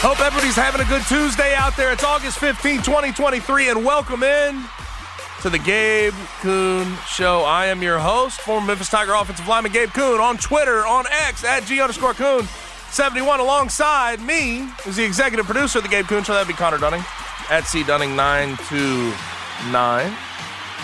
Hope everybody's having a good Tuesday out there. It's August 15, 2023, and welcome in to the Gabe Kuhn Show. I am your host, former Memphis Tiger offensive lineman Gabe Kuhn on Twitter, on X, at G underscore Kuhn 71. Alongside me is the executive producer of the Gabe Kuhn Show. That'd be Connor Dunning, at C Dunning 929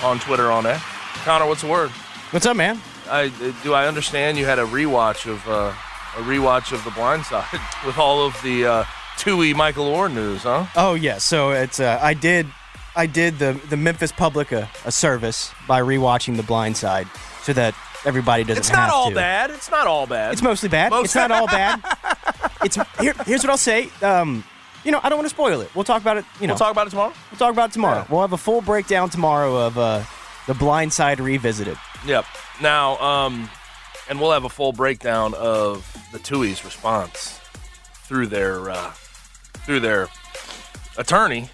on Twitter, on X. Connor, what's the word? What's up, man? I, do I understand you had a rewatch of uh, a rewatch of The Blind Side with all of the uh, Tuohy Michael Oher news, huh? Oh yeah, so it's uh, I did I did the the Memphis Public a, a service by rewatching The Blind Side so that everybody doesn't. It's not all to. bad. It's not all bad. It's mostly bad. Most- It's not all bad. it's here, here's what I'll say. Um, you know, I don't want to spoil it. We'll talk about it. You know, We'll talk about it tomorrow. we'll talk about it tomorrow. Yeah. We'll have a full breakdown tomorrow of uh, the Blind Side revisited. Yep. Now, um, and we'll have a full breakdown of the Tuohy's response through their uh, through their attorney.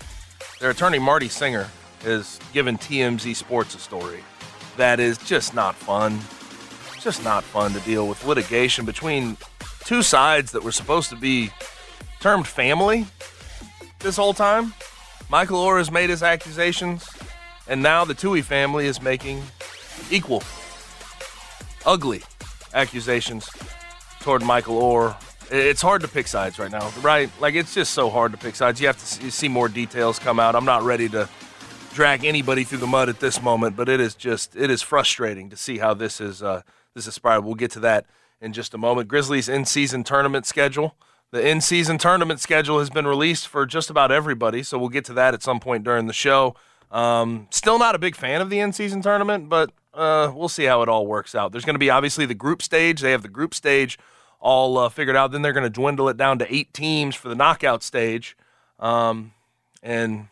Their attorney Marty Singer has given TMZ Sports a story that is just not fun. Just not fun to deal with litigation between two sides that were supposed to be termed family this whole time. Michael Oher has made his accusations, and now the Tuohy family is making equal, ugly accusations toward Michael Oher. It's hard to pick sides right now, right? Like it's just so hard to pick sides. You have to see, more details come out. I'm not ready to drag anybody through the mud at this moment, but it is just it is frustrating to see how this is uh, this is spiraled. We'll get to that in just a moment. Grizzlies in-season tournament schedule. The in-season tournament schedule has been released for just about everybody, so we'll get to that at some point during the show. Um, still not a big fan of the in-season tournament, but uh, we'll see how it all works out. There's going to be obviously the group stage. They have the group stage all uh, figured out. Then they're going to dwindle it down to eight teams for the knockout stage, um, and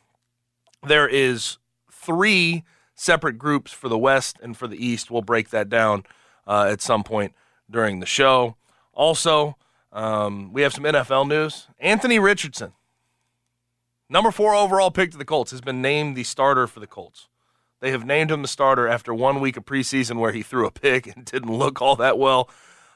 there is three separate groups for the West and for the East. We'll break that down uh, at some point during the show. Also, um, we have some NFL news. Anthony Richardson, number four overall pick to the Colts, has been named the starter for the Colts. They have named him the starter after one week of preseason where he threw a pick and didn't look all that well.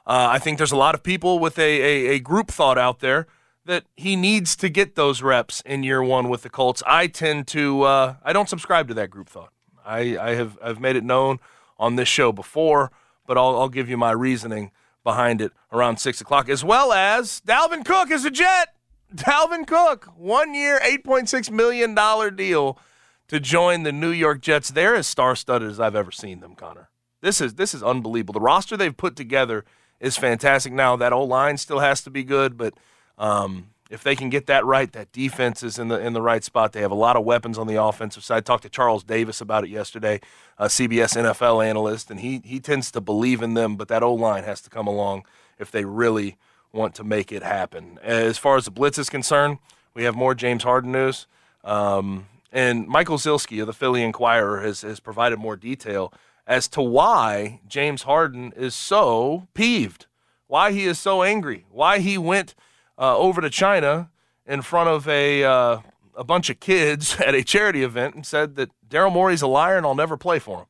Uh, I think there's a lot of people with a, a, a group thought out there that he needs to get those reps in year one with the Colts. I tend to uh, I don't subscribe to that group thought. I, I have I've made it known on this show before, but I'll, I'll give you my reasoning behind it around six o'clock, as well as Dalvin Cook is a Jet. Dalvin Cook, one year, eight point six million dollar deal to join the New York Jets. They're as star studded as I've ever seen them, Connor. This is this is unbelievable. The roster they've put together is fantastic. Now that O-line still has to be good, but um, if they can get that right, that defense is in the in the right spot. They have a lot of weapons on the offensive side. talked to Charles Davis about it yesterday, a CBS NFL analyst, and he he tends to believe in them, but that O-line has to come along if they really want to make it happen. As far as the blitz is concerned, we have more James Harden news. Um, and Michael Zilski of the Philly Inquirer has, has provided more detail as to why James Harden is so peeved why he is so angry, why he went uh, over to China in front of a uh, a bunch of kids at a charity event and said that Daryl Morey's a liar and I'll never play for him.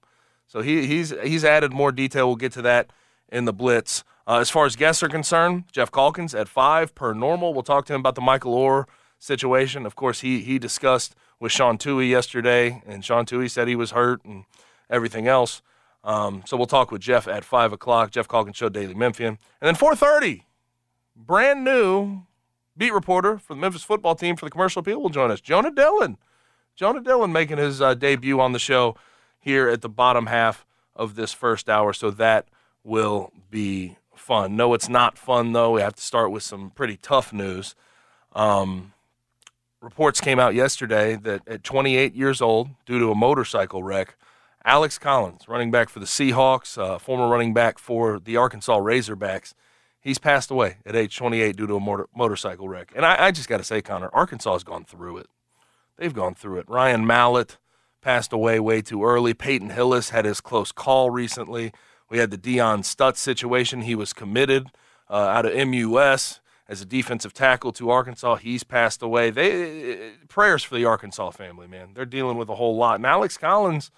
So he, he's he's added more detail. We'll get to that in the blitz. Uh, as far as guests are concerned, Geoff Calkins at five per normal. We'll talk to him about the Michael Oher situation. Of course, he he discussed with Sean Tuohy yesterday, and Sean Tuohy said he was hurt and everything else. Um, so we'll talk with Jeff at five o'clock. Geoff Calkins Show Daily Memphian, and then four thirty, brand new beat reporter for the Memphis football team for the Commercial Appeal will join us. Jonah Dylan, Jonah Dylan making his uh, debut on the show here at the bottom half of this first hour. So that will be fun. No, it's not fun though. We have to start with some pretty tough news. Um, reports came out yesterday that at 28 years old, due to a motorcycle wreck, Alex Collins, running back for the Seahawks, uh, former running back for the Arkansas Razorbacks, he's passed away at age 28 due to a motor- motorcycle wreck. And I, I just got to say, Connor, Arkansas has gone through it. They've gone through it. Ryan Mallett passed away way too early. Peyton Hillis had his close call recently. We had the Dion Stutts situation. He was committed uh, out of MUS as a defensive tackle to Arkansas. He's passed away. They prayers for the Arkansas family, man. They're dealing with a whole lot. And Alex Collins,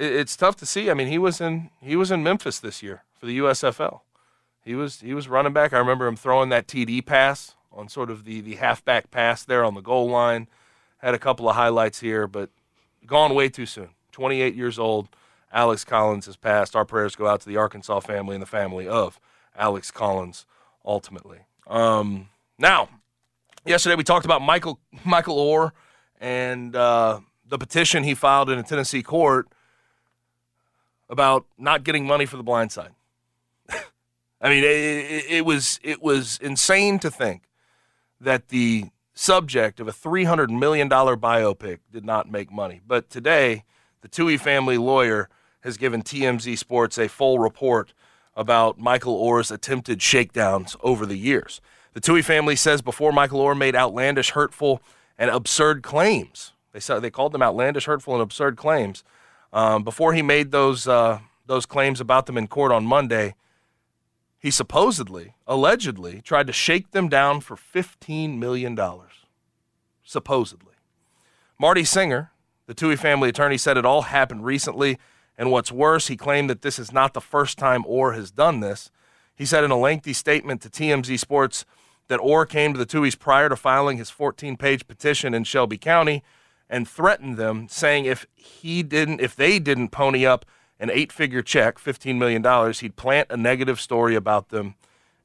it's tough to see. I mean, he was in he was in Memphis this year for the USFL. He was he was running back. I remember him throwing that TD pass on sort of the the halfback pass there on the goal line. Had a couple of highlights here, but gone way too soon. 28 years old. Alex Collins has passed. Our prayers go out to the Arkansas family and the family of Alex Collins ultimately. Um, now, yesterday we talked about Michael Michael Oher and uh, the petition he filed in a Tennessee court about not getting money for the blind side. I mean, it, it, was it was insane to think that the subject of a three hundred million dollar biopic did not make money. But today, the Tuohy family lawyer has given TMZ Sports a full report about Michael Oher's attempted shakedowns over the years. The Tuohy family says before Michael Oher made outlandish, hurtful, and absurd claims, they said they called them outlandish, hurtful, and absurd claims. Um, before he made those uh, those claims about them in court on Monday, he supposedly, allegedly, tried to shake them down for $15 million. Supposedly. Marty Singer, the Tuohy family attorney, said it all happened recently. And what's worse, he claimed that this is not the first time Oher has done this. He said in a lengthy statement to TMZ Sports that Oher came to the Tuohys prior to filing his 14 page petition in Shelby County and threatened them, saying if he didn't, if they didn't pony up an eight figure check, $15 million, he'd plant a negative story about them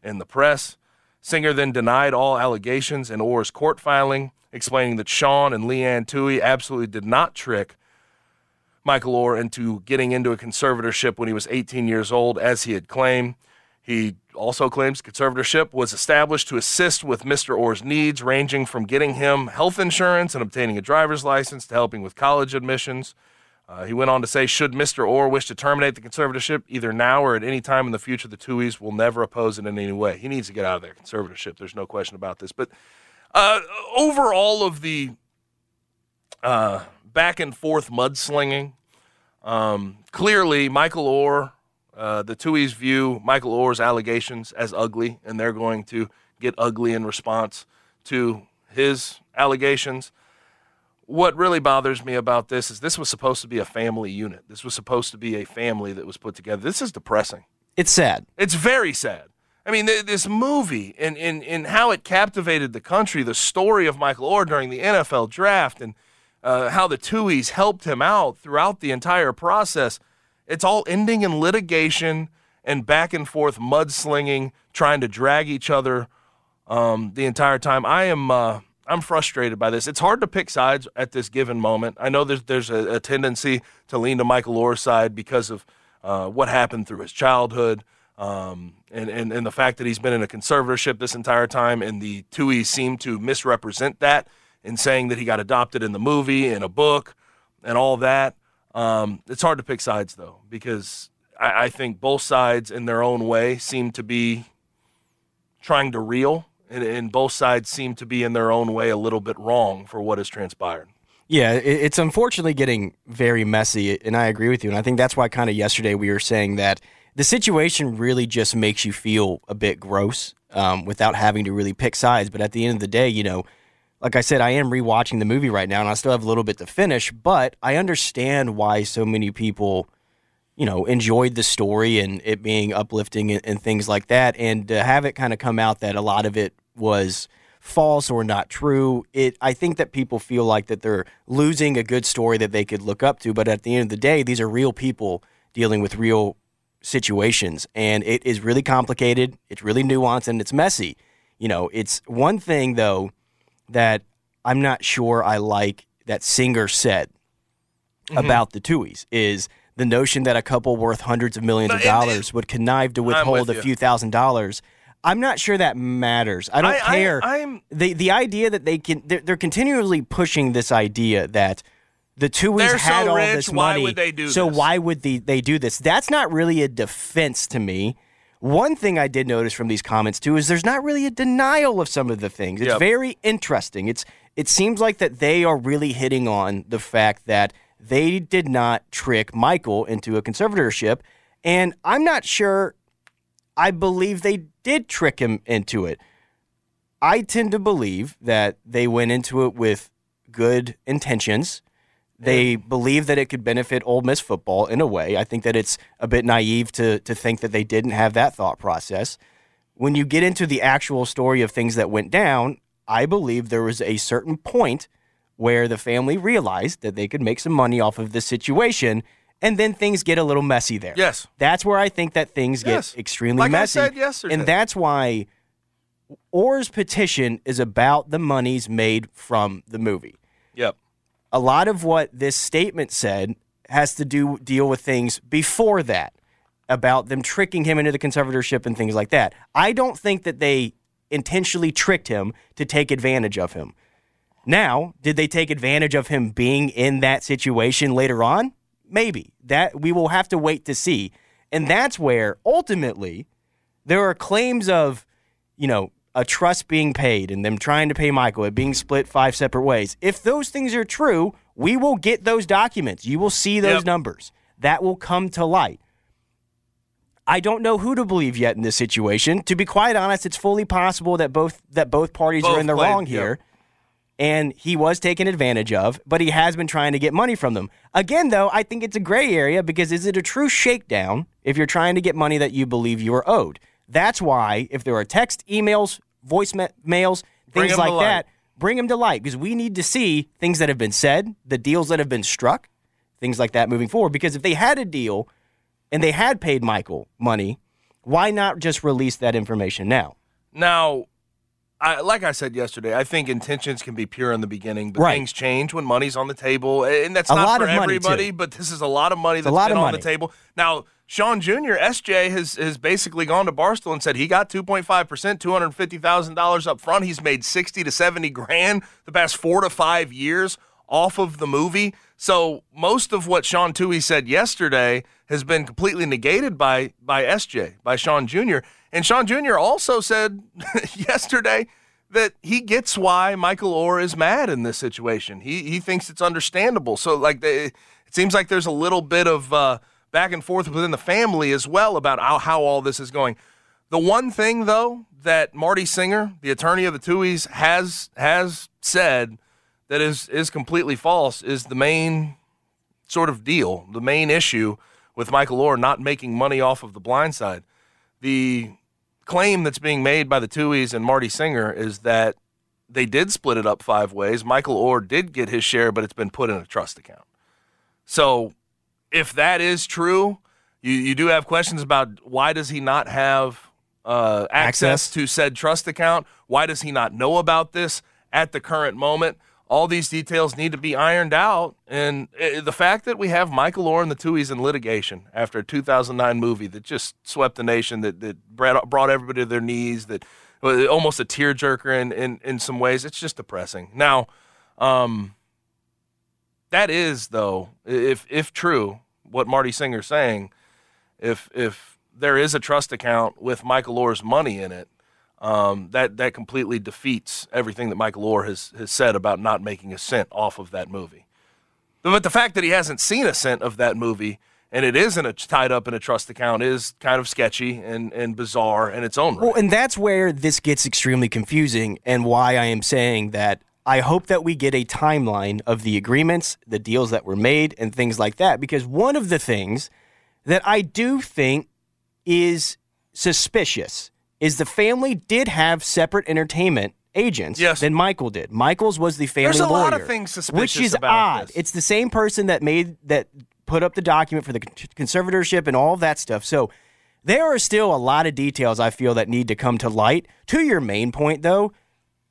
in the press. Singer then denied all allegations in Oher's court filing, explaining that Sean and Leigh Anne Tuohy absolutely did not trick Michael Oher into getting into a conservatorship when he was 18 years old, as he had claimed. He also claims conservatorship was established to assist with Mr. Oher's needs, ranging from getting him health insurance and obtaining a driver's license to helping with college admissions. Uh, he went on to say, should Mr. Oher wish to terminate the conservatorship either now or at any time in the future, the Tuohys will never oppose it in any way. He needs to get out of that conservatorship. There's no question about this. But uh, over all of the uh, back and forth mudslinging, um, clearly Michael Oher, uh, the Tuohys view Michael Oher's allegations as ugly, and they're going to get ugly in response to his allegations what really bothers me about this is this was supposed to be a family unit. This was supposed to be a family that was put together. This is depressing. It's sad. It's very sad. I mean, th- this movie and, and, and how it captivated the country, the story of Michael Oher during the NFL draft, and uh, how the Tuohys helped him out throughout the entire process. It's all ending in litigation and back and forth mudslinging, trying to drag each other um, the entire time. I am. Uh, I'm frustrated by this. It's hard to pick sides at this given moment. I know there's there's a, a tendency to lean to Michael Oher's side because of uh, what happened through his childhood, um, and, and and the fact that he's been in a conservatorship this entire time, and the Tuohys seem to misrepresent that in saying that he got adopted in the movie, in a book, and all that. Um, it's hard to pick sides though because I, I think both sides, in their own way, seem to be trying to reel and, and both sides seem to be in their own way a little bit wrong for what has transpired. Yeah, it's unfortunately getting very messy, and I agree with you. And I think that's why kind of yesterday we were saying that the situation really just makes you feel a bit gross um, without having to really pick sides. But at the end of the day, you know, like I said, I am rewatching the movie right now, and I still have a little bit to finish. But I understand why so many people, you know, enjoyed the story and it being uplifting and, and things like that. And to have it kind of come out that a lot of it was false or not true, it I think that people feel like that they're losing a good story that they could look up to. But at the end of the day, these are real people dealing with real situations, and it is really complicated. It's really nuanced and it's messy. You know, it's one thing though that I'm not sure I like that Singer said Mm-hmm. about the Tuohys is the notion that a couple worth hundreds of millions of dollars would connive to withhold a few thousand dollars. I'm not sure that matters. I don't I- I- care. I'm- the the idea that they can they're, they're continually pushing this idea that the Tuohys had so all rich, this why money. would they do so this? why would the, they do this? That's not really a defense to me. One thing I did notice from these comments too is there's not really a denial of some of the things. It's Yep. very interesting. It's it seems like that they are really hitting on the fact that they did not trick Michael into a conservatorship, and I'm not sure. I believe they did trick him into it. I tend to believe that they went into it with good intentions. They believe that it could benefit Ole Miss football in a way. I think that it's a bit naive to to think that they didn't have that thought process. When you get into the actual story of things that went down, I believe there was a certain point where the family realized that they could make some money off of this situation, and then things get a little messy there. Yes. That's where I think that things Yes. get extremely Like I messy. said yesterday. And that's why Oher's petition is about the monies made from the movie. A lot of what this statement said has to do deal with things before that about them tricking him into the conservatorship and things like that. I don't think that they intentionally tricked him to take advantage of him. Now, did they take advantage of him being in that situation later on? Maybe. That we will have to wait to see. And that's where ultimately there are claims of, you know, a trust being paid and them trying to pay Michael, it being split five separate ways. If those things are true, we will get those documents. You will see those Yep. numbers. That will come to light. I don't know who to believe yet in this situation. To be quite honest, it's fully possible that both that both parties Both are in the played- wrong yep. here. And he was taken advantage of, but he has been trying to get money from them. Again, though, I think it's a gray area because is it a true shakedown if you're trying to get money that you believe you are owed? That's why if there are text, emails, voice ma- mails, Bring things like that, bring them to light because we need to see things that have been said, the deals that have been struck, things like that moving forward. Because if they had a deal and they had paid Michael money, why not just release that information now? Now, I, like I said yesterday, I think intentions can be pure in the beginning, but Right. things change when money's on the table, and that's A not for everybody. But this is a lot of money a that's lot been on money. the table. Now, Sean Jr. SJ has has basically gone to Barstool and said he got two point five percent, two hundred fifty thousand dollars up front. He's made sixty to seventy grand the past four to five years off of the movie. So most of what Sean Tuohy said yesterday has been completely negated by by SJ, by Sean Jr. And Sean Jr. also said yesterday that he gets why Michael Oher is mad in this situation. He he thinks it's understandable. So like they, it seems like there's a little bit of uh, back and forth within the family as well about how, how all this is going. The one thing though that Marty Singer, the attorney of the Tuohys, has has said that is is completely false is the main sort of deal, the main issue with Michael Oher not making money off of the blind side. The claim that's being made by the Tuohys and Marty Singer is that they did split it up five ways. Michael Oher did get his share, but it's been put in a trust account. So if that is true, you, you do have questions about why does he not have uh, access, Access. to said trust account? Why does he not know about this at the current moment? All these details need to be ironed out. And uh, the fact that we have Michael Oher and the Tuohys in litigation after a 2009 movie that just swept the nation, that, that brought, everybody to their knees, that was almost a tearjerker in, in, in some ways, it's just depressing. Now, um, that is though, if if true, what Marty Singer's saying, if if there is a trust account with Michael Oher's money in it, um, that that completely defeats everything that Michael Oher has has said about not making a cent off of that movie. But the fact that he hasn't seen a cent of that movie and it isn't a, tied up in a trust account is kind of sketchy and, and bizarre in its own right. Well, and that's where this gets extremely confusing, and why I am saying that I hope that we get a timeline of the agreements, the deals that were made, and things like that. Because one of the things that I do think is suspicious is the family did have separate entertainment agents Yes. than Michael did. Michael's was the family There's a lot of lawyer, things which is odd. this. It's the same person that made that put up the document for the conservatorship and all of that stuff. So there are still a lot of details I feel that need to come to light. To your main point, though,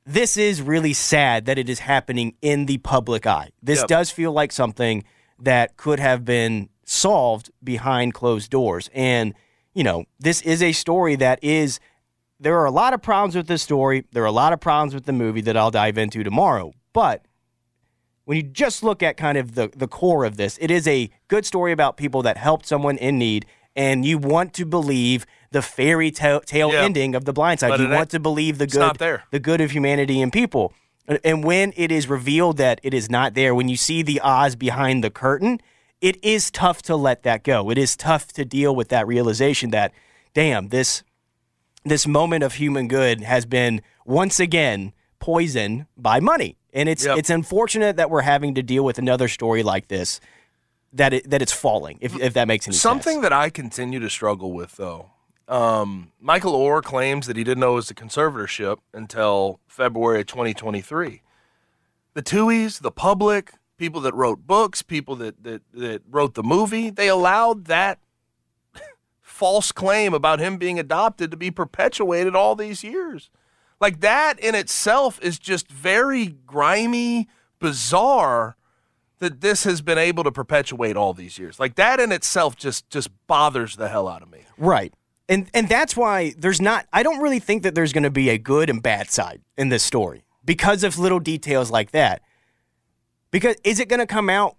this is really sad that it is happening in the public eye. This Yep. does feel like something that could have been solved behind closed doors. And, you know, this is a story that is, there are a lot of problems with this story. There are a lot of problems with the movie that I'll dive into tomorrow. But when you just look at kind of the, the core of this, it is a good story about people that helped someone in need. And you want to believe the fairy tale, tale Yeah. ending of the blind side. But you want to believe the good the good of humanity and people. And- And when it is revealed that it is not there, when you see the Oz behind the curtain, it is tough to let that go. It is tough to deal with that realization that, damn, this this moment of human good has been once again poisoned by money. And it's Yep. it's unfortunate that we're having to deal with another story like this. That it, that it's falling, if, if that makes any sense. Something sense. that I continue to struggle with, though. Um, Michael Oher claims that he didn't know it was a conservatorship until February of 2023. The Tuohys, the public, people that wrote books, people that, that, that wrote the movie, they allowed that false claim about him being adopted to be perpetuated all these years. Like that in itself is just very grimy, bizarre that this has been able to perpetuate all these years. Like that in itself just just bothers the hell out of me. Right. And and that's why there's not I don't really think that there's going to be a good and bad side in this story because of little details like that. Because is it going to come out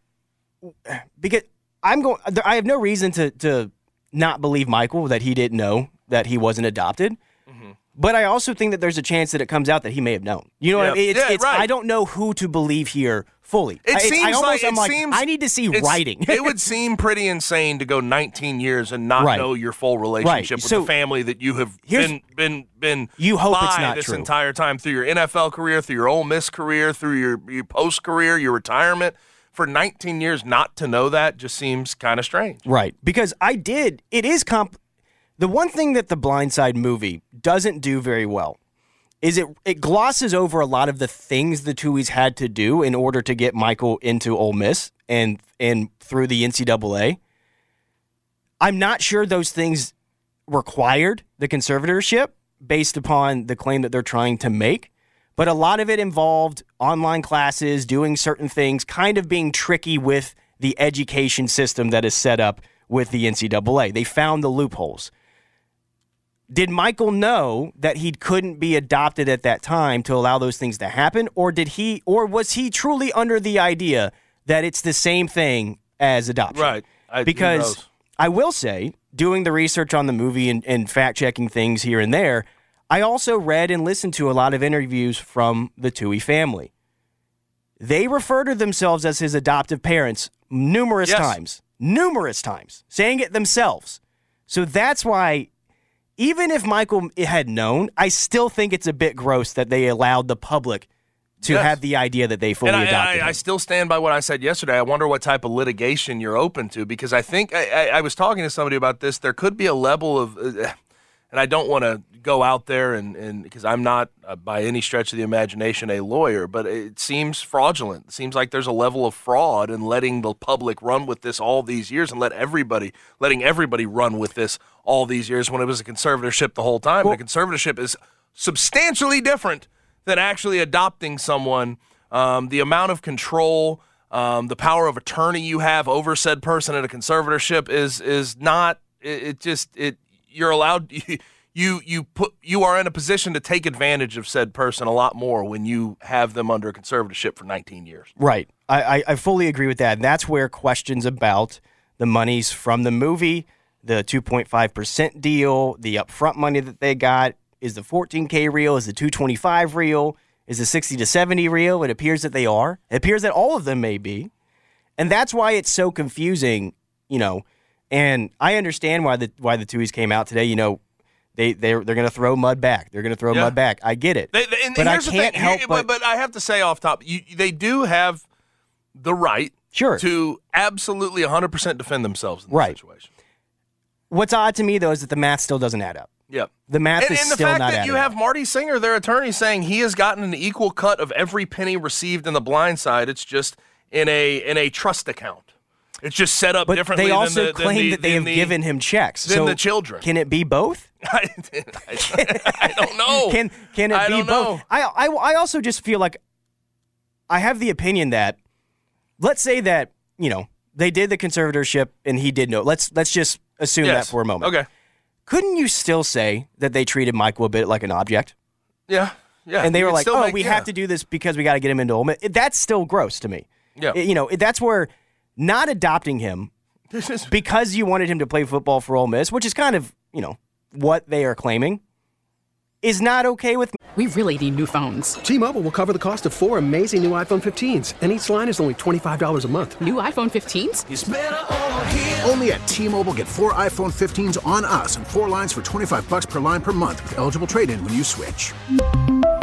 because I'm going I have no reason to to not believe Michael that he didn't know that he wasn't adopted. Mm-hmm. But I also think that there's a chance that it comes out that he may have known. You know what I mean? It's, Yeah, it's, right. I don't know who to believe here fully. It I, seems I almost, like it like, seems I need to see writing. it would seem pretty insane to go 19 years and not Right. know your full relationship with So, the family that you have been been been You hope it's by not this true. entire time through your NFL career, through your Ole Miss career, through your your post career, your retirement. For 19 years, not to know that just seems kind of strange. Right. Because I did. It is comp. The one thing that the Blindside movie doesn't do very well is it it glosses over a lot of the things the Tuohys had to do in order to get Michael into Ole Miss and and through the NCAA. I'm not sure those things required the conservatorship based upon the claim that they're trying to make. But a lot of it involved online classes, doing certain things, kind of being tricky with the education system that is set up with the NCAA. They found the loopholes. Did Michael know that he couldn't be adopted at that time to allow those things to happen? Or did he or was he truly under the idea that it's the same thing as adoption? Right. I- because? I will say, doing the research on the movie and, and fact checking things here and there, I also read and listened to a lot of interviews from the Tuohy family. They refer to themselves as his adoptive parents numerous Yes. times, numerous times, saying it themselves. So that's why, even if Michael had known, I still think it's a bit gross that they allowed the public to Yes. have the idea that they fully and I, adopted I, I still stand by what I said yesterday. I wonder what type of litigation you're open to because I think I, I, I was talking to somebody about this. There could be a level of, uh, and I don't want to go out there and, and because I'm not uh, by any stretch of the imagination a lawyer, but it seems fraudulent. It seems like there's a level of fraud in letting the public run with this all these years and let everybody, letting everybody run with this all these years when it was a conservatorship the whole time. and a conservatorship is substantially different than actually adopting someone. Um, the amount of control, um, the power of attorney you have over said person in a conservatorship is is not. It, it just it you're allowed. You you put you are in a position to take advantage of said person a lot more when you have them under conservatorship for 19 years. Right. I, I, fully agree with that. And that's where questions about the monies from the movie, the 2.5% deal, the upfront money that they got, is the 14K real? Is the 225 real? Is the 60 to 70 real? It appears that they are. It appears that all of them may be. And that's why it's so confusing, you know, And I understand why the why the Tuohys came out today. You know, they they're they're going to throw mud back. They're going to throw Yeah. mud back. I get it. They, they- and but here's I can't thing, help here- but, but I have to say off top, you, they do have the right sure. to absolutely 100% defend themselves in this Right. situation. What's odd to me though is that the math still doesn't add up. Yep. The math And, is and the still fact not that you have up. Marty Singer, their attorney, saying he has gotten an equal cut of every penny received in the blind side. It's just in a in a trust account. It's just set up But differently. they than also the, claim the- that they have the- given him checks. so the children. Can it be both? I, I, I don't know. Can can it I be both? I, I I also just feel like I have the opinion that let's say that you know they did the conservatorship and he did know. Let's let's just assume Yes. that for a moment. Okay. Couldn't you still say that they treated Michael a bit like an object? Yeah. Yeah. and they were like, "Oh, make- we yeah. have to do this because we got to get him into Ole Miss." That's still gross to me. Yeah. You know, that's where not adopting him This is because you wanted him to play football for Ole Miss, which is kind of you know what they are claiming, is not okay with. Me. We really need new phones. T-Mobile will cover the cost of four amazing new iPhone 15s, and each line is only $25 a month. New iPhone 15s? Only at T-Mobile get four iPhone 15s on us and four lines for 25 bucks per line per month with eligible trade-in when you switch.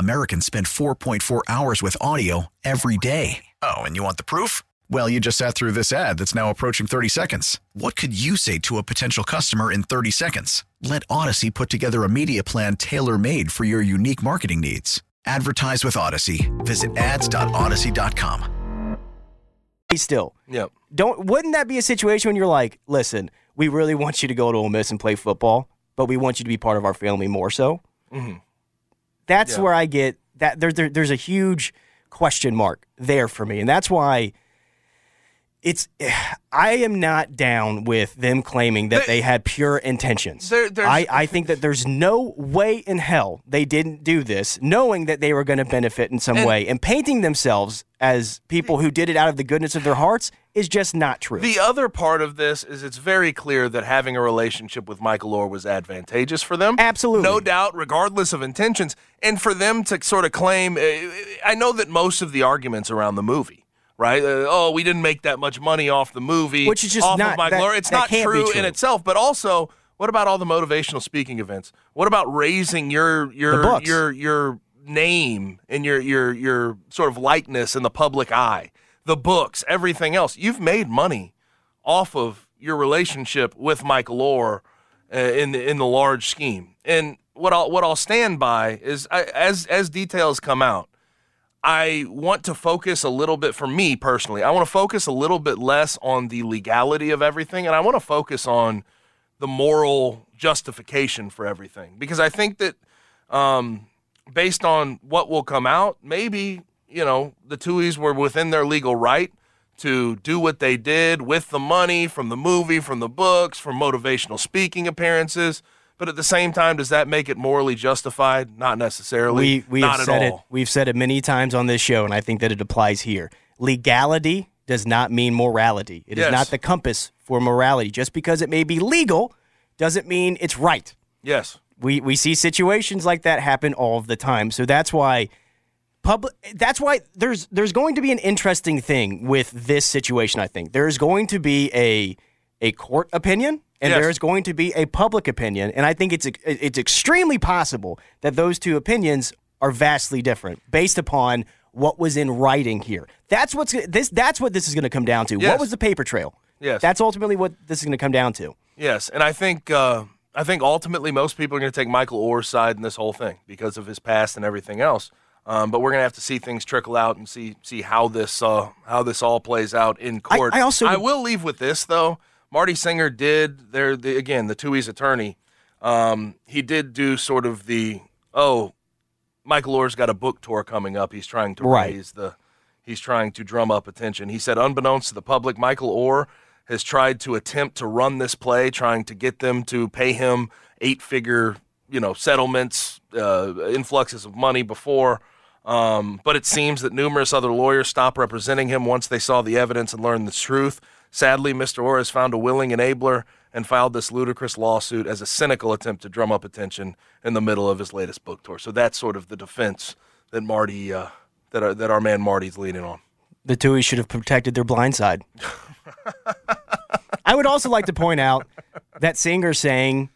Americans spend 4.4 hours with audio every day. Oh, and you want the proof? Well, you just sat through this ad that's now approaching 30 seconds. What could you say to a potential customer in 30 seconds? Let Audacy put together a media plan tailor made for your unique marketing needs. Advertise with Audacy. Visit ads.audacy.com. Still, Yep. don't wouldn't that be a situation when you're like, listen, we really want you to go to Ole Miss and play football, but we want you to be part of our family more so. Mhm. That's Yeah. where I get that there, there there's a huge question mark there for me, and that's why it's I am not down with them claiming that They- they had pure intentions. There- I, I think that there's no way in hell they didn't do this knowing that they were going to benefit in some And- way and painting themselves as people who did it out of the goodness of their hearts is just not true. The other part of this is it's very clear that having a relationship with Michael Oher was advantageous for them. Absolutely. No doubt, regardless of intentions. And for them to sort of claim, uh, I know that most of the arguments around the movie, right? Uh, oh, we didn't make that much money off the movie. Which is just off not- of Michael that- Oher. It's not true, true. in itself, but also. What about all the motivational speaking events? What about raising your your your your name and your your your sort of likeness in the public eye? The books, everything else. You've made money off of your relationship with Michael Oher uh, in the in the large scheme. And what I'll what I'll stand by is I, as as details come out, I want to focus a little bit for me personally. I want to focus a little bit less on the legality of everything, and I want to focus on the moral justification for everything because I think that um, based on what will come out, maybe you know the Tuohys were within their legal right to do what they did with the money from the movie, from the books, from motivational speaking appearances. But at the same time, does that make it morally justified? Not necessarily. we we Not have at said it. We've said it many times on this show, and I think that it applies here. Legality does not mean morality. It is Yes. not the compass for morality. Just because it may be legal doesn't mean it's right. Yes. We we see situations like that happen all the time. So that's why public that's why there's there's going to be an interesting thing with this situation, I think. There's going to be a a court opinion and Yes. there's going to be a public opinion, and I think it's it's extremely possible that those two opinions are vastly different based upon what was in writing here. That's what's this that's what this is going to come down to. Yes. What was the paper trail? Yes. That's ultimately what this is going to come down to. Yes, and I think uh, I think ultimately most people are going to take Michael Oher's side in this whole thing because of his past and everything else. Um, but we're going to have to see things trickle out and see see how this uh, how this all plays out in court. I, I also I will leave with this though. Marty Singer did there the, again the Tuohy's attorney. Um, he did do sort of the oh, Michael Oher's got a book tour coming up. He's trying to Right. raise the he's trying to drum up attention. He said, unbeknownst to the public, Michael Oher has tried to attempt to run this play, trying to get them to pay him eight figure, you know, settlements, uh, influxes of money before. Um, but it seems that numerous other lawyers stopped representing him once they saw the evidence and learned the truth. Sadly, Mr. Oher has found a willing enabler and filed this ludicrous lawsuit as a cynical attempt to drum up attention in the middle of his latest book tour. So that's sort of the defense that Marty, uh, that our, that our man Marty's leaning on. the Tuohy should have protected their blind side. I would also like to point out that Singer saying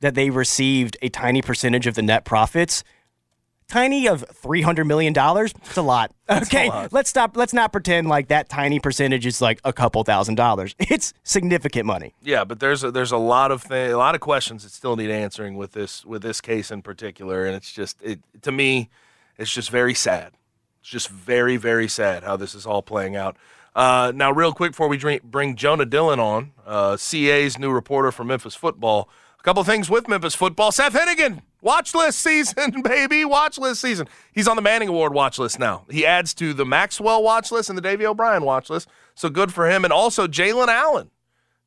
that they received a tiny percentage of the net profits. Tiny of three hundred million dollars. It's a lot. Okay, lot. let's stop. Let's not pretend like that tiny percentage is like a couple thousand dollars. It's significant money. Yeah, but there's a, there's a lot of th- a lot of questions that still need answering with this with this case in particular, and it's just it to me, it's just very sad. It's just very very sad how this is all playing out. Uh, now, real quick before we drink, bring Jonah Dylan on, uh, CA's new reporter for Memphis football. Couple things with Memphis football. Seth Henigan, watch list season, baby, watch list season. He's on the Manning Award watch list now. He adds to the Maxwell watch list and the Davy O'Brien watch list. So good for him. And also Jalen Allen.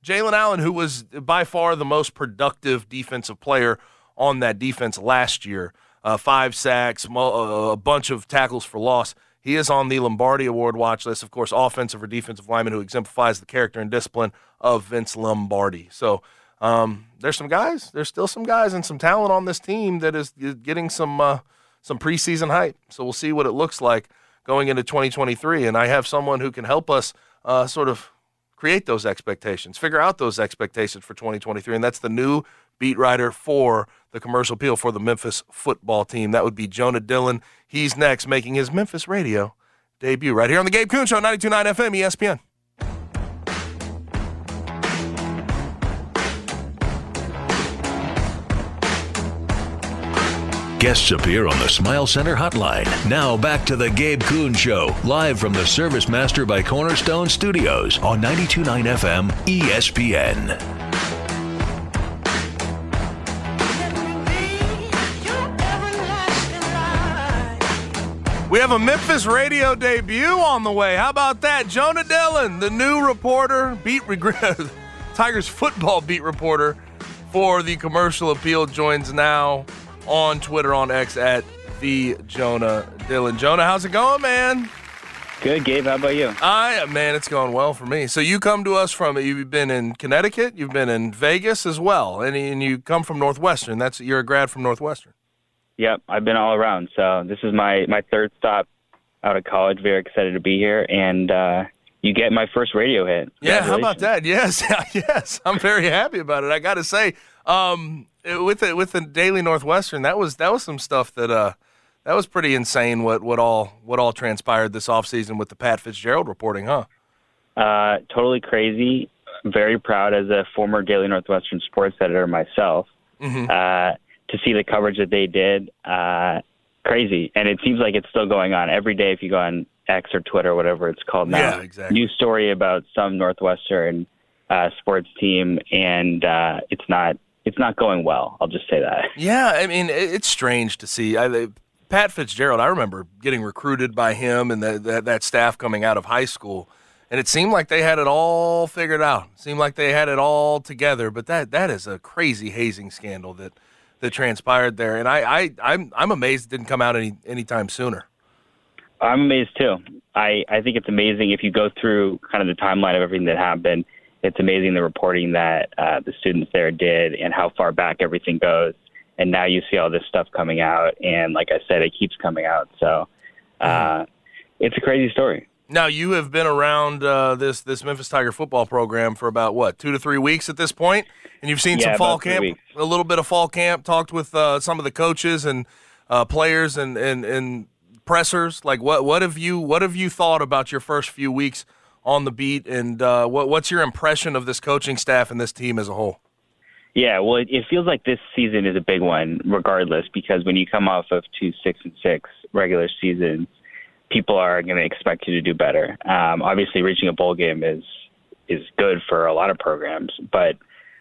Jalen Allen, who was by far the most productive defensive player on that defense last year, uh, five sacks, mo- uh, a bunch of tackles for loss. He is on the Lombardi Award watch list, of course, offensive or defensive lineman who exemplifies the character and discipline of Vince Lombardi. So um, there's some guys, there's still some guys and some talent on this team that is getting some uh, some preseason hype. So we'll see what it looks like going into 2023. And I have someone who can help us uh, sort of create those expectations, figure out those expectations for 2023. And that's the new beat writer for the commercial appeal for the Memphis football team. That would be Jonah Dylan. He's next, making his Memphis radio debut right here on the Gabe Kuhn Show, 92.9 FM, ESPN. Guests appear on the Smile Center hotline. Now back to the Gabe Kuhn Show, live from the Service Master by Cornerstone Studios on 92.9 FM ESPN. We have a Memphis radio debut on the way. How about that? Jonah Dylan, the new reporter, beat regret, Tigers football beat reporter for the commercial appeal, joins now on Twitter on X at the Jonah Dylan. Jonah, how's it going, man? Good, Gabe. How about you? I man, it's going well for me. So you come to us from you've been in Connecticut, you've been in Vegas as well, and, and you come from Northwestern. That's you're a grad from Northwestern. Yep, I've been all around. So this is my my third stop out of college. Very excited to be here, and uh, you get my first radio hit. Yeah, how about that? Yes, yes, I'm very happy about it. I got to say, um, with the with the Daily Northwestern, that was that was some stuff that uh that was pretty insane. What what all what all transpired this offseason with the Pat Fitzgerald reporting, huh? Uh, totally crazy. Very proud as a former Daily Northwestern sports editor myself. Mhm. Uh, to see the coverage that they did, uh, crazy. And it seems like it's still going on every day. If you go on X or Twitter, or whatever it's called now, Yeah, exactly. new story about some Northwestern uh, sports team, and uh, it's not it's not going well. I'll just say that. Yeah, I mean, it's strange to see. I, Pat Fitzgerald, I remember getting recruited by him and the, that that staff coming out of high school, and it seemed like they had it all figured out. It seemed like they had it all together. But that that is a crazy hazing scandal that that transpired there, and I, I I'm I'm amazed it didn't come out any anytime sooner. I'm amazed too. I, I think it's amazing if you go through kind of the timeline of everything that happened. It's amazing the reporting that uh, the students there did and how far back everything goes. And now you see all this stuff coming out, and like I said, it keeps coming out. So uh, it's a crazy story. Now you have been around uh, this this Memphis Tiger football program for about what two to three weeks at this point, and you've seen Yeah, some fall camp, weeks. a little bit of fall camp, talked with uh, some of the coaches and uh, players and, and and pressers. Like what what have you what have you thought about your first few weeks on the beat, and uh, what what's your impression of this coaching staff and this team as a whole? Yeah, well, it, feels like this season is a big one, regardless, because when you come off of two six and six regular seasons, people are going to expect you to do better. Um, obviously, reaching a bowl game is is good for a lot of programs, but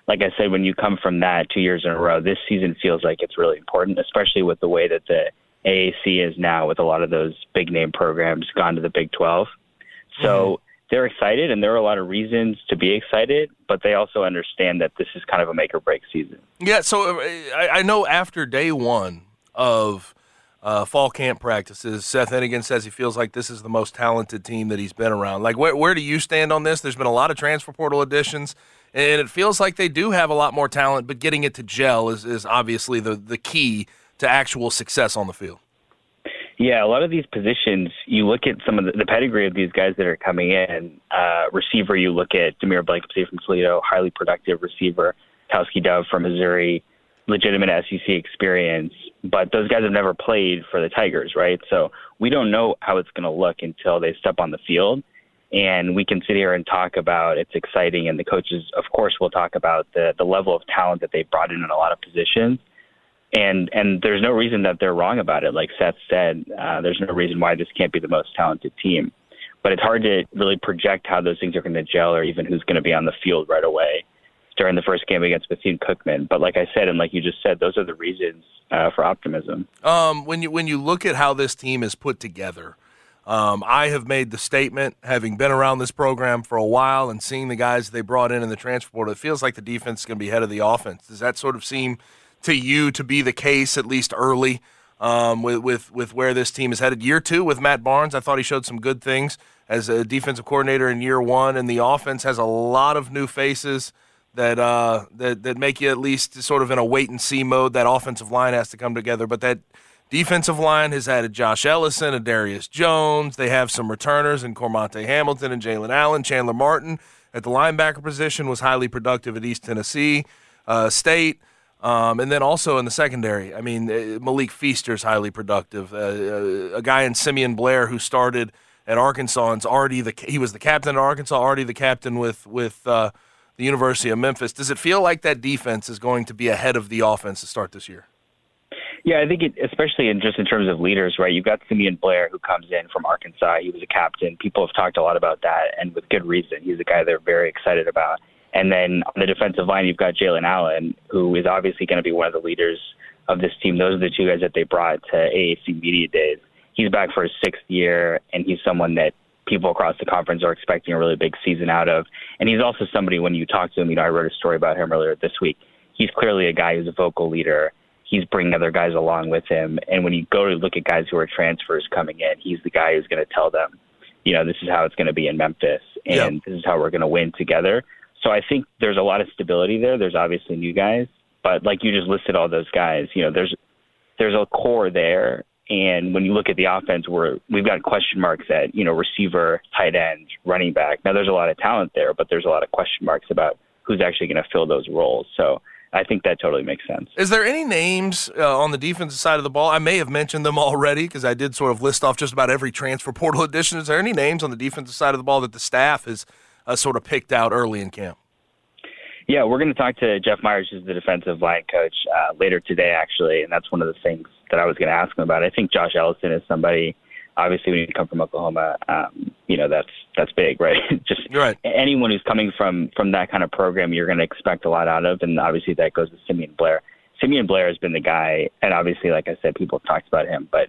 like I said, when you come from that two years in a row, this season feels like it's really important, especially with the way that the AAC is now, with a lot of those big name programs gone to the Big 12. So. They're excited, and there are a lot of reasons to be excited, but they also understand that this is kind of a make or break season. Yeah, so uh, I, I know after day one of uh, fall camp practices, Seth Henigan says he feels like this is the most talented team that he's been around. Like, where, where do you stand on this? There's been a lot of transfer portal additions and it feels like they do have a lot more talent, but getting it to gel is, is obviously the, the key to actual success on the field. Yeah, a lot of these positions, you look at some of the, the pedigree of these guys that are coming in. Uh, receiver, you look at DeMeer Blankumsee from Toledo, highly productive receiver. Tauskie Dove from Missouri, legitimate SEC experience. But those guys have never played for the Tigers, right? So we don't know how it's going to look until they step on the field and we can sit here and talk about it's exciting and the coaches of course will talk about the the level of talent that they've brought in in a lot of positions and and there's no reason that they're wrong about it. Like Seth said uh, there's no reason why this can't be the most talented team. But it's hard to really project how those things are going to gel or even who's going to be on the field right away during the first game against Bethune Cookman. But like I said and like you just said those are the reasons uh, for optimism. Um when you when you look at how this team is put together um, I have made the statement, having been around this program for a while and seeing the guys they brought in in the transfer portal, it feels like the defense is going to be ahead of the offense. Does that sort of seem to you to be the case, at least early, um, with, with, with where this team is headed? Year two with Matt Barnes, I thought he showed some good things as a defensive coordinator in year one, and the offense has a lot of new faces that uh, that that make you at least sort of in a wait and see mode. That offensive line has to come together, but that Defensive line has added Josh Ellison and Darius Jones. They have some returners in Cormonte Hamilton and Jalen Allen. Chandler Martin at the linebacker position was highly productive at East Tennessee uh, State. Um, and then also in the secondary, I mean, uh, Malik Feaster is highly productive. Uh, uh, a guy in Simeon Blair who started at Arkansas and's already the he was the captain at Arkansas, already the captain with with uh, the University of Memphis. Does it feel like that defense is going to be ahead of the offense to start this year? Yeah, I think it, especially in just in terms of leaders, right? You've got Simeon Blair who comes in from Arkansas. He was a captain. People have talked a lot about that, and with good reason. He's a guy they're very excited about. And then on the defensive line, you've got Jalen Allen, who is obviously going to be one of the leaders of this team. Those are the two guys that they brought to AAC Media Days. He's back for his sixth year, and he's someone that people across the conference are expecting a really big season out of. And he's also somebody, when you talk to him, you know, I wrote a story about him earlier this week. He's clearly a guy who's a vocal leader he's bringing other guys along with him. And when you go to look at guys who are transfers coming in, he's the guy who's going to tell them, you know, this is how it's going to be in Memphis, and yep. this is how we're going to win together. So I think there's a lot of stability there. There's obviously new guys, but like you just listed all those guys, you know, there's there's a core there. And when you look at the offense, we're we've got question marks at you know receiver, tight end, running back. Now there's a lot of talent there, but there's a lot of question marks about who's actually going to fill those roles. So I think that totally makes sense. Is there any names uh, on the defensive side of the ball? I may have mentioned them already because I did sort of list off just about every transfer portal addition. Is there any names on the defensive side of the ball that the staff has uh, sort of picked out early in camp? Yeah, we're going to talk to Jeff Myers, who's the defensive line coach, uh, later today, actually, and that's one of the things that I was going to ask him about. I think Josh Ellison is somebody – obviously when you come from Oklahoma, um, you know that's that's big, right? Just right. anyone who's coming from from that kind of program, you're going to expect a lot out of, and obviously that goes to Simeon Blair. Simeon Blair has been the guy, and obviously, like I said, people have talked about him, but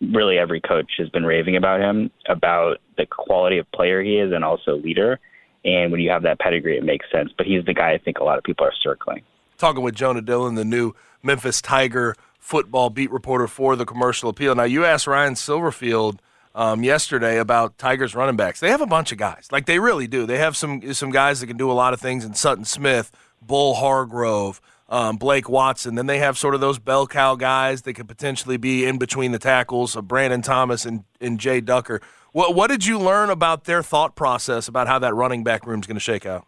really every coach has been raving about him, about the quality of player he is, and also leader. And when you have that pedigree, it makes sense. But he's the guy I think a lot of people are circling. Talking with Jonah Dylan, the new Memphis Tiger football beat reporter for the Commercial Appeal. Now, you asked Ryan Silverfield um, yesterday about Tigers running backs. They have a bunch of guys, like they really do. They have some some guys that can do a lot of things in Sutton Smith, Bull Hargrove, um, Blake Watson. Then they have sort of those bell cow guys that could potentially be in between the tackles of Brandon Thomas and, and Jay Ducker. What what did you learn about their thought process about how that running back room is going to shake out?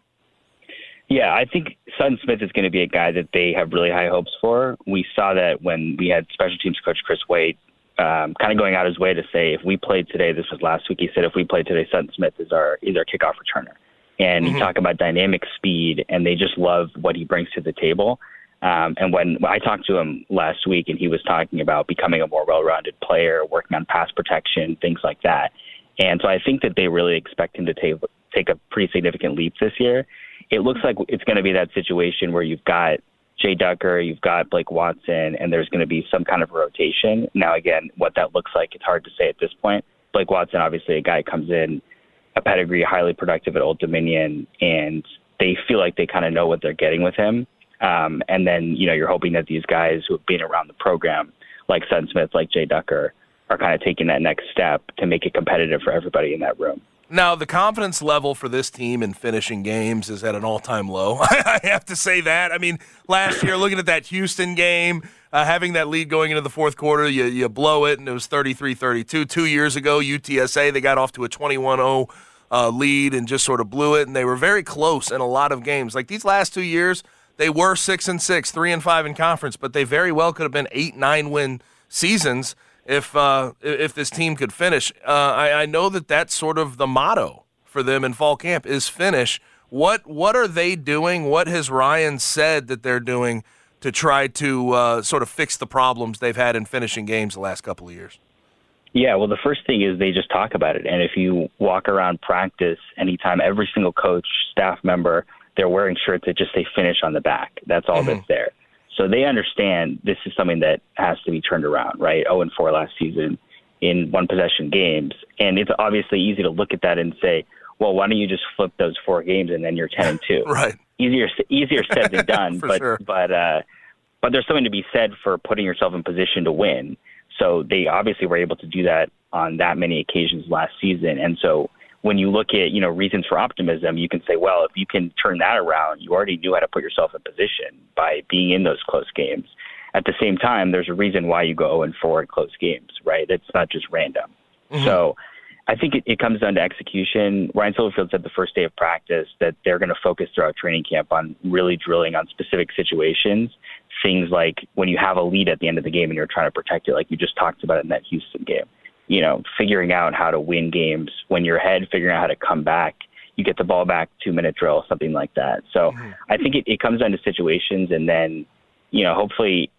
Yeah, I think Sutton Smith is going to be a guy that they have really high hopes for. We saw that when we had special teams coach Chris Wade um, kind of going out his way to say, if we played today, this was last week, he said, if we played today, Sutton Smith is our, is our kickoff returner. And Mm-hmm. you talk about dynamic speed, and they just love what he brings to the table. Um, and when, when I talked to him last week, and he was talking about becoming a more well-rounded player, working on pass protection, things like that. And so I think that they really expect him to take take a pretty significant leap this year. It looks like it's going to be that situation where you've got Jay Ducker, you've got Blake Watson, and there's going to be some kind of rotation. Now, again, what that looks like, it's hard to say at this point. Blake Watson, obviously, a guy comes in, a pedigree, highly productive at Old Dominion, and they feel like they kind of know what they're getting with him. Um, and then, you know, you're hoping that these guys who have been around the program, like Sutton Smith, like Jay Ducker, are kind of taking that next step to make it competitive for everybody in that room. Now, the confidence level for this team in finishing games is at an all time low. I have to say that. I mean, last year, looking at that Houston game, uh, having that lead going into the fourth quarter, you, you blow it, and it was 33 32. Two years ago, UTSA, they got off to a 21 0 uh, lead and just sort of blew it, and they were very close in a lot of games. Like these last two years, they were 6 and 6, 3 and 5 in conference, but they very well could have been 8 9 win seasons if uh, if this team could finish. Uh, I, I know that that's sort of the motto for them in fall camp is finish. What what are they doing? What has Ryan said that they're doing to try to uh, sort of fix the problems they've had in finishing games the last couple of years? Yeah, well, the first thing is they just talk about it. And if you walk around practice anytime, every single coach, staff member, they're wearing shirts that just say finish on the back. That's all that's there. So they understand this is something that has to be turned around, right? 0 and 4 last season in one possession games. And it's obviously easy to look at that and say, well, why don't you just flip those four games and then you're 10 and 2? right. Easier easier said than done, but sure. but uh but there's something to be said for putting yourself in position to win. So they obviously were able to do that on that many occasions last season. And so when you look at, you know, reasons for optimism, you can say, well, if you can turn that around, you already knew how to put yourself in position by being in those close games. At the same time, there's a reason why you go 0 and 4 in close games, right? It's not just random. Mm-hmm. So I think it, it comes down to execution. Ryan Silverfield said the first day of practice that they're going to focus throughout training camp on really drilling on specific situations. Things like when you have a lead at the end of the game and you're trying to protect it, like you just talked about in that Houston game. You know, figuring out how to win games when you're ahead, figuring out how to come back. You get the ball back, two minute drill, something like that. So mm-hmm. I think it, it comes down to situations, and then, you know, hopefully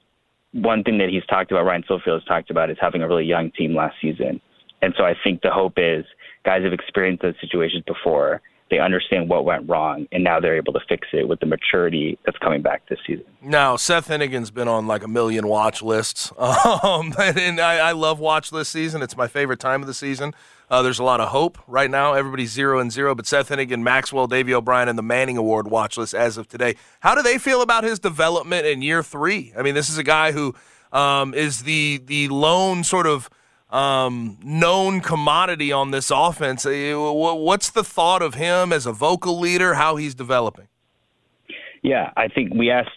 one thing that he's talked about, Ryan Silverfield has talked about, is having a really young team last season. And so I think the hope is guys have experienced those situations before. They understand what went wrong, and now they're able to fix it with the maturity that's coming back this season. Now, Seth Henigan's been on like a million watch lists. Um, and I, I love watch list season. It's my favorite time of the season. Uh, there's a lot of hope right now. Everybody's zero and zero, but Seth Henigan, Maxwell, Davey O'Brien, and the Manning Award watch list as of today. How do they feel about his development in year three? I mean, this is a guy who um, is the the lone sort of um, known commodity on this offense. Uh, What's the thought of him as a vocal leader? How he's developing? Yeah, I think we asked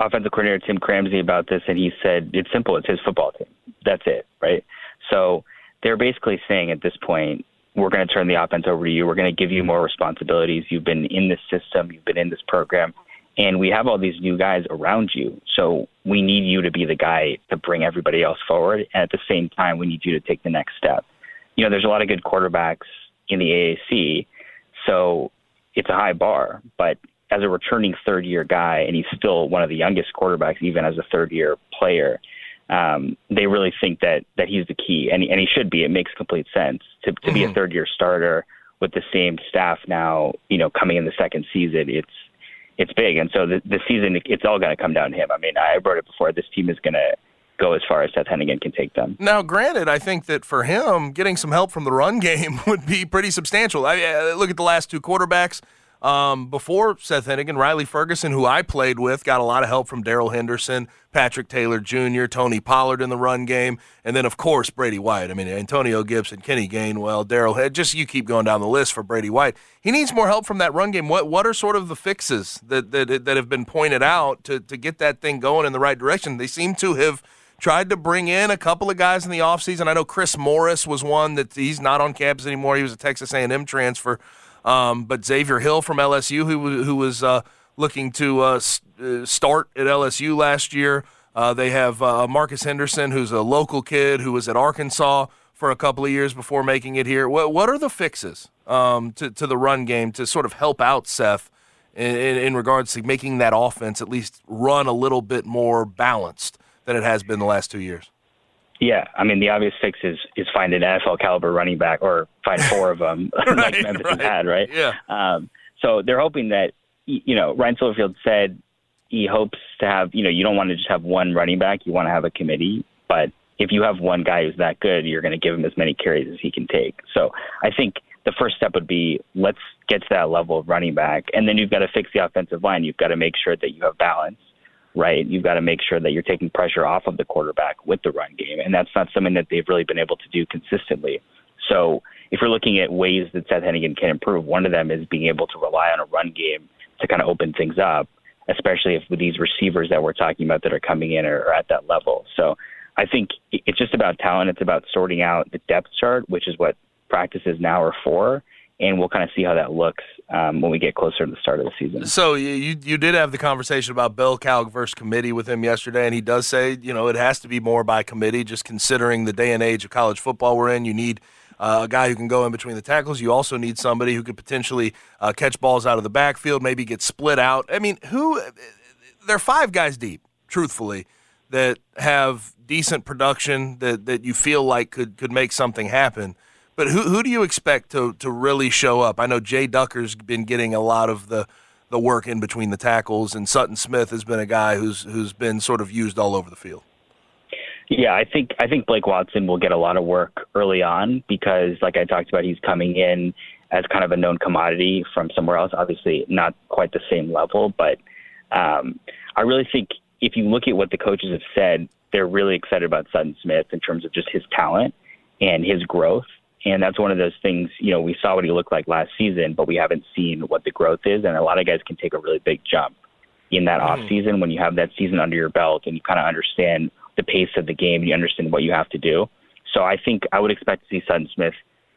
offensive coordinator Tim Cramsey about this, and he said it's simple. It's his football team. That's it, right? So they're basically saying at this point, we're going to turn the offense over to you. We're going to give you more responsibilities. You've been in this system. You've been in this program. And we have all these new guys around you. So we need you to be the guy to bring everybody else forward. And at the same time, we need you to take the next step. You know, there's a lot of good quarterbacks in the AAC. So it's a high bar. But as a returning third year guy, and he's still one of the youngest quarterbacks, even as a third year player, um, they really think that that he's the key, and and he should be. It makes complete sense to to be a third year starter with the same staff now. You know, coming in the second season, it's it's big, and so the the season it's all going to come down to him. I mean, I wrote it before. This team is going to go as far as Seth Henigan can take them. Now, granted, I think that for him, getting some help from the run game would be pretty substantial. I, I look at the last two quarterbacks um, before Seth Henigan, Riley Ferguson, who I played with, got a lot of help from Darrell Henderson, Patrick Taylor Jr., Tony Pollard in the run game, and then of course Brady White. I mean, Antonio Gibson, Kenny Gainwell, Daryl Head. Just you keep going down the list for Brady White. He needs more help from that run game. What what are sort of the fixes that that, that have been pointed out to to get that thing going in the right direction? They seem to have tried to bring in a couple of guys in the offseason. I know Chris Morris was one that he's not on campus anymore. He was a Texas A&M transfer. Um, but Xavier Hill from LSU, who who was uh, looking to uh, uh, start at LSU last year. Uh, they have uh, Marcus Henderson, who's a local kid who was at Arkansas for a couple of years before making it here. What what are the fixes um, to to the run game to sort of help out Seth in, in, in regards to making that offense at least run a little bit more balanced than it has been the last two years? Yeah, I mean the obvious fix is is find an NFL caliber running back or find four of them right, like Memphis right. had, right? Yeah. Um, so they're hoping that you know Ryan Silverfield said he hopes to have you know you don't want to just have one running back, you want to have a committee, but if you have one guy who's that good, you're going to give him as many carries as he can take. So I think the first step would be let's get to that level of running back, and then you've got to fix the offensive line. You've got to make sure that you have balance right? You've got to make sure that you're taking pressure off of the quarterback with the run game, and that's not something that they've really been able to do consistently. So if you're looking at ways that Seth Henigan can improve, one of them is being able to rely on a run game to kind of open things up, especially if with these receivers that we're talking about that are coming in are, are at that level. So I think it's just about talent. It's about sorting out the depth chart, which is what practices now are for and we'll kind of see how that looks um, when we get closer to the start of the season. So you you did have the conversation about bell cow versus committee with him yesterday, and he does say you know it has to be more by committee, just considering the day and age of college football we're in. You need uh, a guy who can go in between the tackles. You also need somebody who could potentially uh, catch balls out of the backfield, maybe get split out. I mean, who? There are five guys deep, truthfully, that have decent production that that you feel like could could make something happen. But who who do you expect to to really show up? I know Jay Ducker's been getting a lot of the the work in between the tackles, and Sutton Smith has been a guy who's who's been sort of used all over the field. Yeah, I think I think Blake Watson will get a lot of work early on because, like I talked about, he's coming in as kind of a known commodity from somewhere else. Obviously, not quite the same level, but um, I really think if you look at what the coaches have said, they're really excited about Sutton Smith in terms of just his talent and his growth. And that's one of those things, you know, we saw what he looked like last season, but we haven't seen what the growth is. And a lot of guys can take a really big jump in that mm. off season when you have that season under your belt and you kind of understand the pace of the game and you understand what you have to do. So I think I would expect to see Sutton Smith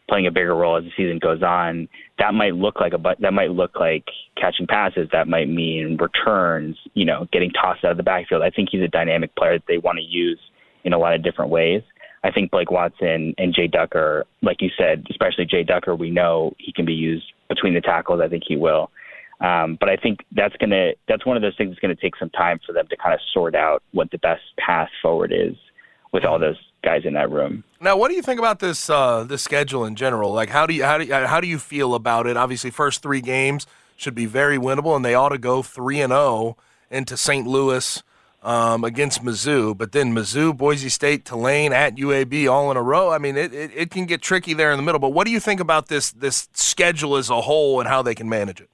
playing a bigger role as the season goes on. That might look like a but that might look like catching passes. That might mean returns. You know, getting tossed out of the backfield. I think he's a dynamic player that they want to use in a lot of different ways. I think Blake Watson and Jay Ducker, like you said, especially Jay Ducker, we know he can be used between the tackles. I think he will. Um, but I think that's gonna that's one of those things that's gonna take some time for them to kind of sort out what the best path forward is with all those guys in that room. Now, what do you think about this uh, this schedule in general? Like, how do you how do you, how do you feel about it? Obviously, first three games should be very winnable, and they ought to go three and zero into St. Louis um, against Mizzou, but then Mizzou, Boise State, Tulane at UAB all in a row. I mean, it, it, it, can get tricky there in the middle. But what do you think about this this schedule as a whole and how they can manage it?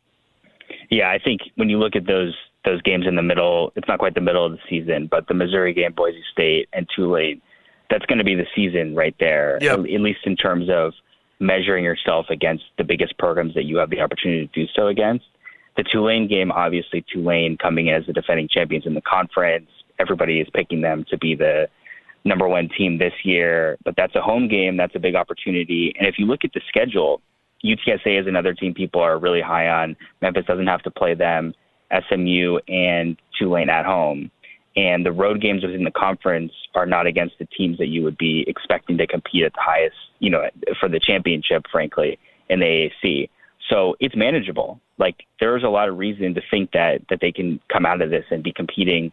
Yeah, I think when you look at those those games in the middle, it's not quite the middle of the season, but the Missouri game, Boise State, and Tulane, that's going to be the season right there. Yep. At, at least in terms of measuring yourself against the biggest programs that you have the opportunity to do so against the Tulane game, obviously Tulane coming in as the defending champions in the conference. Everybody is picking them to be the number one team this year, but that's a home game. That's a big opportunity. And if you look at the schedule, UTSA is another team people are really high on. Memphis doesn't have to play them. SMU and Tulane at home. And the road games within the conference are not against the teams that you would be expecting to compete at the highest, you know, for the championship, frankly, in the AAC. So it's manageable. Like there's a lot of reason to think that that they can come out of this and be competing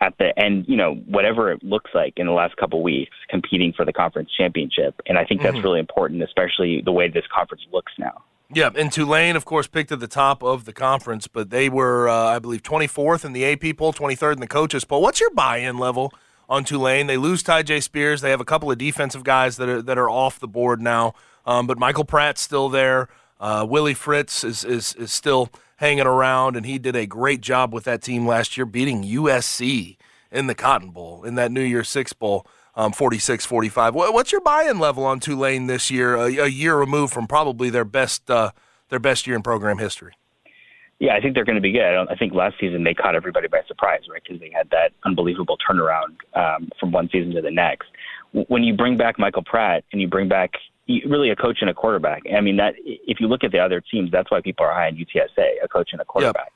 at the end, you know, whatever it looks like in the last couple of weeks, competing for the conference championship. And I think that's Mhm. really important, especially the way this conference looks now. Yeah, and Tulane, of course, picked at the top of the conference, but they were, uh, I believe, 24th in the AP poll, 23rd in the coaches poll. What's your buy-in level on Tulane? They lose Tyjae Spears. They have a couple of defensive guys that are that are off the board now, um, but Michael Pratt's still there. Uh, Willie Fritz is, is is still hanging around, and he did a great job with that team last year, beating USC in the Cotton Bowl in that New Year's Six Bowl. Um, 46-45. What, what's your buy-in level on Tulane this year? A, a year removed from probably their best uh, their best year in program history. Yeah, I think they're going to be good. I, think last season they caught everybody by surprise, right? Because they had that unbelievable turnaround um, from one season to the next. When you bring back Michael Pratt and you bring back really a coach and a quarterback, I mean that if you look at the other teams, that's why people are high on UTSA, a coach and a quarterback.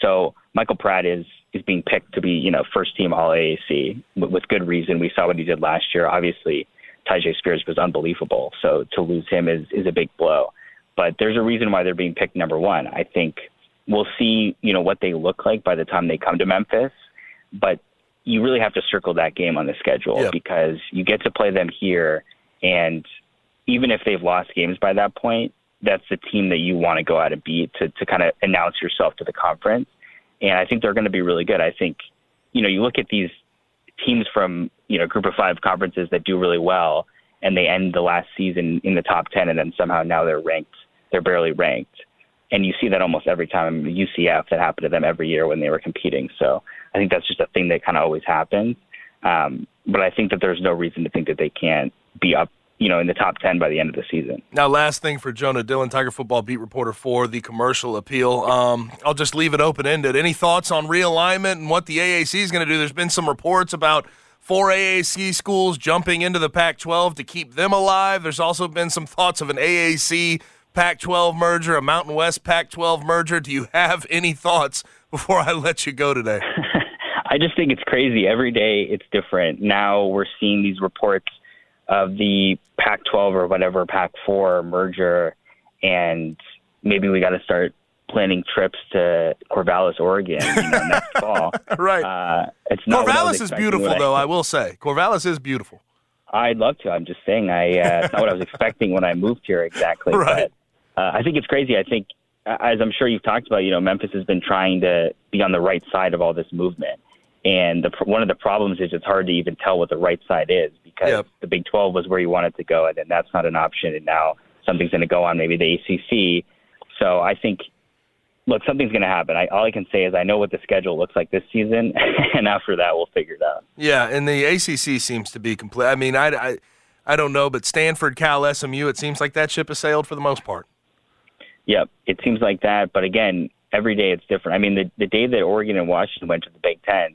So Michael Pratt is is being picked to be you know first team All AAC with, with good reason. We saw what he did last year. Obviously, Tyjae Spears was unbelievable. So to lose him is is a big blow. But there's a reason why they're being picked number one. I think we'll see, you know, what they look like by the time they come to Memphis. But you really have to circle that game on the schedule because you get to play them here, and even if they've lost games by that point, that's the team that you want to go out and beat to to kind of announce yourself to the conference. And I think they're going to be really good. I think, you know, you look at these teams from you know group of five conferences that do really well, and they end the last season in the top ten, and then somehow now they're ranked, they're barely ranked, and you see that almost every time. UCF that happened to them every year when they were competing. So I think that's just a thing that kind of always happens. Um, but I think that there's no reason to think that they can't be up you know, in the top 10 by the end of the season. Now, last thing for Jonah Dylan, Tiger football beat reporter for the commercial appeal. Um, I'll just leave it open ended. Any thoughts on realignment and what the AAC is going to do? There's been some reports about four AAC schools jumping into the Pac 12 to keep them alive. There's also been some thoughts of an AAC Pac 12 merger, a Mountain West Pac 12 merger. Do you have any thoughts before I let you go today? I just think it's crazy. Every day it's different. Now we're seeing these reports of the Pac-12 or whatever Pac-4 merger, and maybe we got to start planning trips to Corvallis, Oregon, you know, next fall. right. Uh, it's not Corvallis is beautiful, I, though. I will say, Corvallis is beautiful. I'd love to. I'm just saying, I uh, it's not what I was expecting when I moved here exactly. Right. But uh, I think it's crazy. I think, as I'm sure you've talked about, you know, Memphis has been trying to be on the right side of all this movement. And the, one of the problems is it's hard to even tell what the right side is because yep. the Big 12 was where you wanted to go, and then that's not an option. And now something's going to go on maybe the ACC. So I think, look, something's going to happen. I, all I can say is I know what the schedule looks like this season, and after that, we'll figure it out. Yeah, and the ACC seems to be complete. I mean, I, I, I don't know, but Stanford, Cal, SMU, it seems like that ship has sailed for the most part. Yep, it seems like that. But again, every day it's different. I mean, the, the day that Oregon and Washington went to the Big Ten,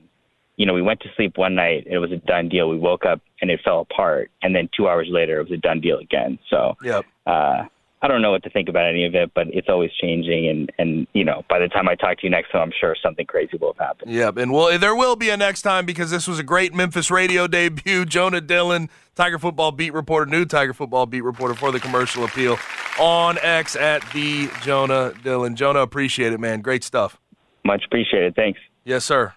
you know, we went to sleep one night and it was a done deal. We woke up and it fell apart, and then two hours later it was a done deal again. So, yep. uh, I don't know what to think about any of it, but it's always changing. And and you know, by the time I talk to you next time, I'm sure something crazy will have happened. Yep, and well, there will be a next time because this was a great Memphis radio debut. Jonah Dylan, Tiger football beat reporter, new Tiger football beat reporter for the commercial appeal on X at the Jonah Dylan. Jonah, appreciate it, man. Great stuff. Much appreciated. Thanks. Yes, sir.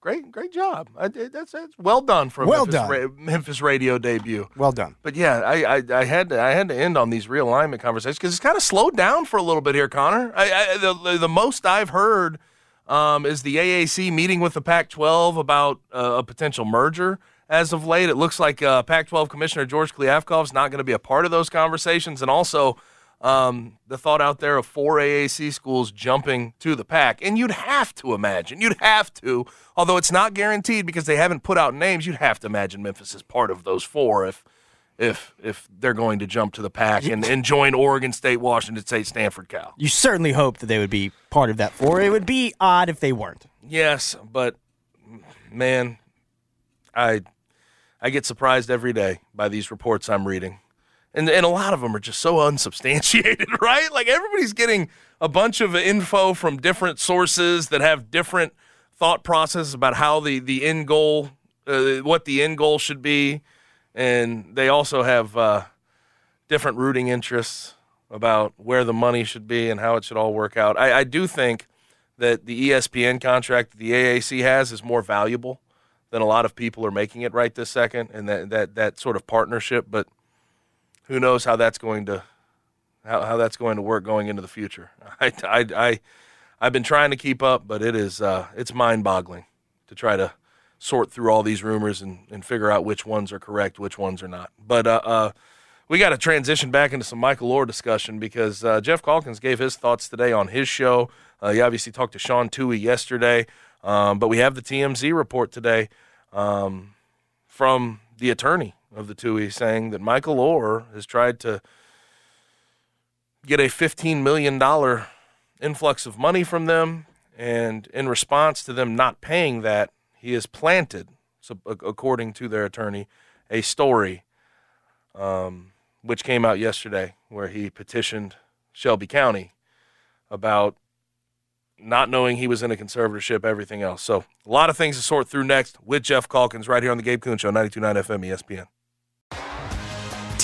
Great, great job. I, that's, that's well done for a well Memphis, done. Ra- Memphis radio debut. Well done. But yeah, I, I, I, had to I had to end on these realignment conversations because it's kind of slowed down for a little bit here, Connor. I, I, the, the most I've heard um, is the AAC meeting with the Pac-12 about uh, a potential merger. As of late, it looks like uh, Pac-12 Commissioner George Kliavkoff is not going to be a part of those conversations, and also um, the thought out there of four AAC schools jumping to the pack. And you'd have to imagine, you'd have to, although it's not guaranteed because they haven't put out names, you'd have to imagine Memphis is part of those four if if if they're going to jump to the pack and, and join Oregon State, Washington State, Stanford, Cal. You certainly hope that they would be part of that four. It would be odd if they weren't. Yes, but man, I I get surprised every day by these reports I'm reading and and a lot of them are just so unsubstantiated, right? Like everybody's getting a bunch of info from different sources that have different thought processes about how the the end goal, uh, what the end goal should be, and they also have uh, different rooting interests about where the money should be and how it should all work out. I, I do think that the ESPN contract that the AAC has is more valuable than a lot of people are making it right this second, and that that that sort of partnership, but who knows how that's going to how, how that's going to work going into the future. I, I, I, I've been trying to keep up, but it is uh, it's mind boggling to try to sort through all these rumors and, and figure out which ones are correct, which ones are not. But uh, uh, we got to transition back into some Michael Oher discussion because uh, Geoff Calkins gave his thoughts today on his show. Uh, he obviously talked to Sean Tuohy yesterday, um, but we have the TMZ report today um, from the attorney of the Tuohy saying that Michael Oher has tried to get a $15 million influx of money from them. And in response to them not paying that, he has planted, according to their attorney, a story um, which came out yesterday where he petitioned Shelby County about not knowing he was in a conservatorship, everything else. So a lot of things to sort through next with Geoff Calkins right here on the Gabe Kuhn Show, 92.9 FM ESPN.